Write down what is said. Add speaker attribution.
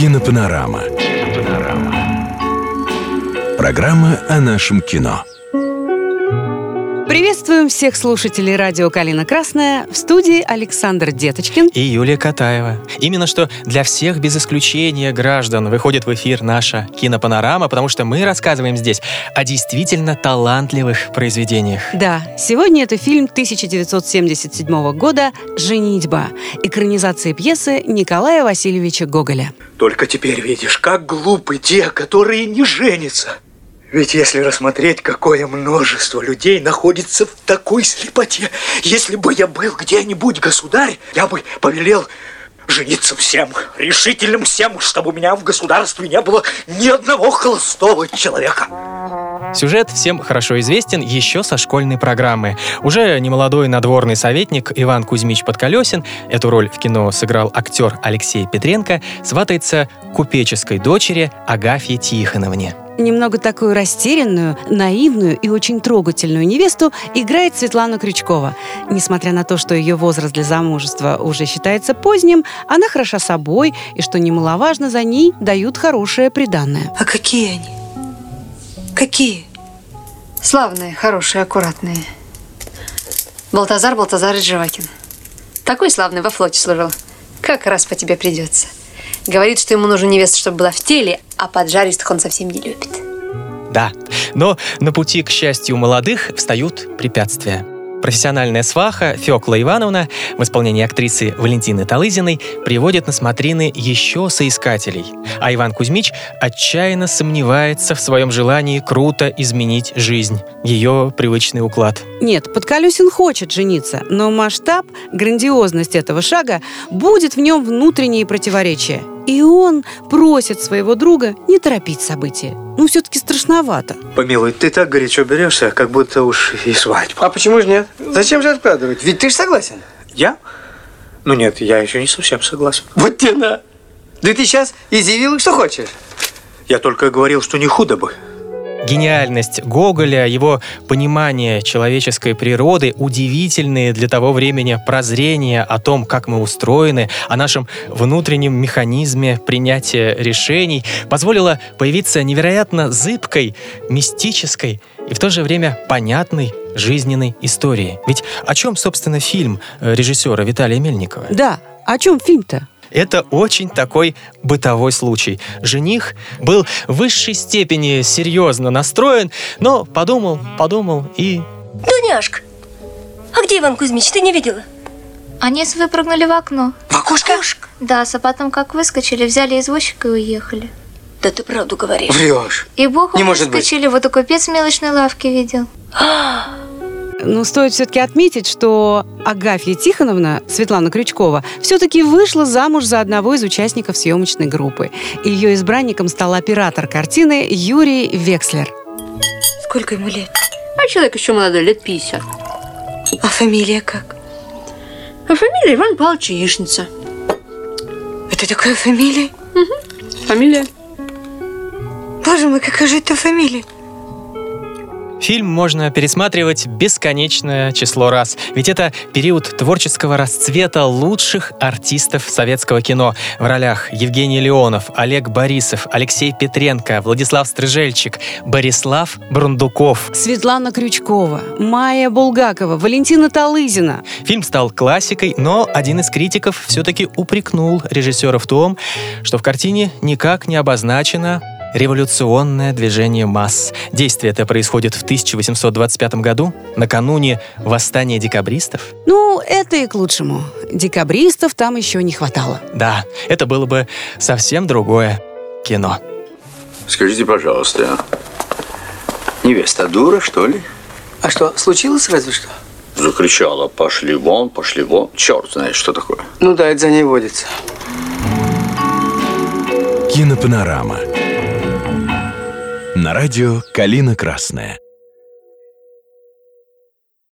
Speaker 1: Кинопанорама. Кинопанорама. Программа о нашем кино.
Speaker 2: Приветствуем всех слушателей радио «Калина Красная» в студии Александр Деточкин
Speaker 3: и Юлия Катаева. Именно что для всех без исключения граждан выходит в эфир наша кинопанорама, потому что мы рассказываем здесь о действительно талантливых произведениях.
Speaker 2: Да, сегодня это фильм 1977 года «Женитьба», экранизация пьесы Николая Васильевича Гоголя.
Speaker 4: Только теперь видишь, как глупы те, которые не женятся. Ведь если рассмотреть, какое множество людей находится в такой слепоте, если бы я был где-нибудь государь, я бы повелел жениться всем, решительным всем, чтобы у меня в государстве не было ни одного холостого человека.
Speaker 3: Сюжет всем хорошо известен еще со школьной программы. Уже немолодой надворный советник Иван Кузьмич Подколесин, эту роль в кино сыграл актер Алексей Петренко, сватается купеческой дочери Агафье Тихоновне
Speaker 2: немного такую растерянную, наивную и очень трогательную невесту играет Светлана Крючкова. Несмотря на то, что ее возраст для замужества уже считается поздним, она хороша собой, и, что немаловажно, за ней дают хорошее приданное.
Speaker 5: А какие они? Какие?
Speaker 6: Славные, хорошие, аккуратные. Балтазар Балтазарович Живакин. Такой славный во флоте служил. Как раз по тебе придется. Говорит, что ему нужна невеста, чтобы была в теле, а поджаристых он совсем не любит.
Speaker 3: Да, но на пути, к счастью, молодых встают препятствия. Профессиональная сваха Фёкла Ивановна в исполнении актрисы Валентины Талызиной приводит на смотрины еще соискателей, а Иван Кузьмич отчаянно сомневается в своем желании круто изменить жизнь, ее привычный уклад.
Speaker 2: Нет, Подколесин хочет жениться, но масштаб, грандиозность этого шага будет в нем внутренние противоречия. И он просит своего друга не торопить события. Ну, все-таки страшновато.
Speaker 4: Помилуй, ты так горячо берешься, как будто уж и свадьба.
Speaker 7: А почему же нет? Зачем же откладывать? Ведь ты же согласен.
Speaker 4: Я? Ну нет, я еще не совсем согласен.
Speaker 7: Вот тебе на. Да ты сейчас изъявил, что хочешь.
Speaker 4: Я только говорил, что не худо бы.
Speaker 3: Гениальность Гоголя, его понимание человеческой природы, удивительные для того времени прозрения о том, как мы устроены, о нашем внутреннем механизме принятия решений, позволило появиться невероятно зыбкой, мистической и в то же время понятной жизненной истории. Ведь о чем, собственно, фильм э, режиссера Виталия Мельникова?
Speaker 2: Да, о чем фильм-то?
Speaker 3: Это очень такой бытовой случай. Жених был в высшей степени серьезно настроен, но подумал, подумал и...
Speaker 8: Дуняшка, а где Иван Кузьмич? Ты не видела?
Speaker 9: Они выпрыгнули в окно.
Speaker 4: В окошко? окошко?
Speaker 9: Да, а потом как выскочили, взяли извозчика и уехали.
Speaker 8: Да ты правду говоришь.
Speaker 7: Врешь.
Speaker 9: И бог
Speaker 7: не
Speaker 9: может выскочили, быть. вот и купец в мелочной лавке видел.
Speaker 2: Но стоит все-таки отметить, что Агафья Тихоновна, Светлана Крючкова, все-таки вышла замуж за одного из участников съемочной группы. Ее избранником стал оператор картины Юрий Векслер.
Speaker 5: Сколько ему лет?
Speaker 6: А человек еще молодой, лет 50.
Speaker 5: А фамилия как?
Speaker 6: А фамилия Иван Павлович Яичница.
Speaker 5: Это такая фамилия?
Speaker 6: Угу. Фамилия.
Speaker 5: Боже мой, какая же это фамилия?
Speaker 3: Фильм можно пересматривать бесконечное число раз, ведь это период творческого расцвета лучших артистов советского кино. В ролях Евгений Леонов, Олег Борисов, Алексей Петренко, Владислав Стрижельчик, Борислав Брундуков.
Speaker 2: Светлана Крючкова, Майя Булгакова, Валентина Талызина.
Speaker 3: Фильм стал классикой, но один из критиков все-таки упрекнул режиссера в том, что в картине никак не обозначено революционное движение масс. Действие это происходит в 1825 году, накануне восстания декабристов.
Speaker 2: Ну, это и к лучшему. Декабристов там еще не хватало.
Speaker 3: Да, это было бы совсем другое кино.
Speaker 10: Скажите, пожалуйста, невеста дура, что ли?
Speaker 7: А что, случилось разве что?
Speaker 10: Закричала, пошли вон, пошли вон. Черт знает, что такое.
Speaker 7: Ну да, это за ней водится.
Speaker 1: Кинопанорама на радио «Калина Красная».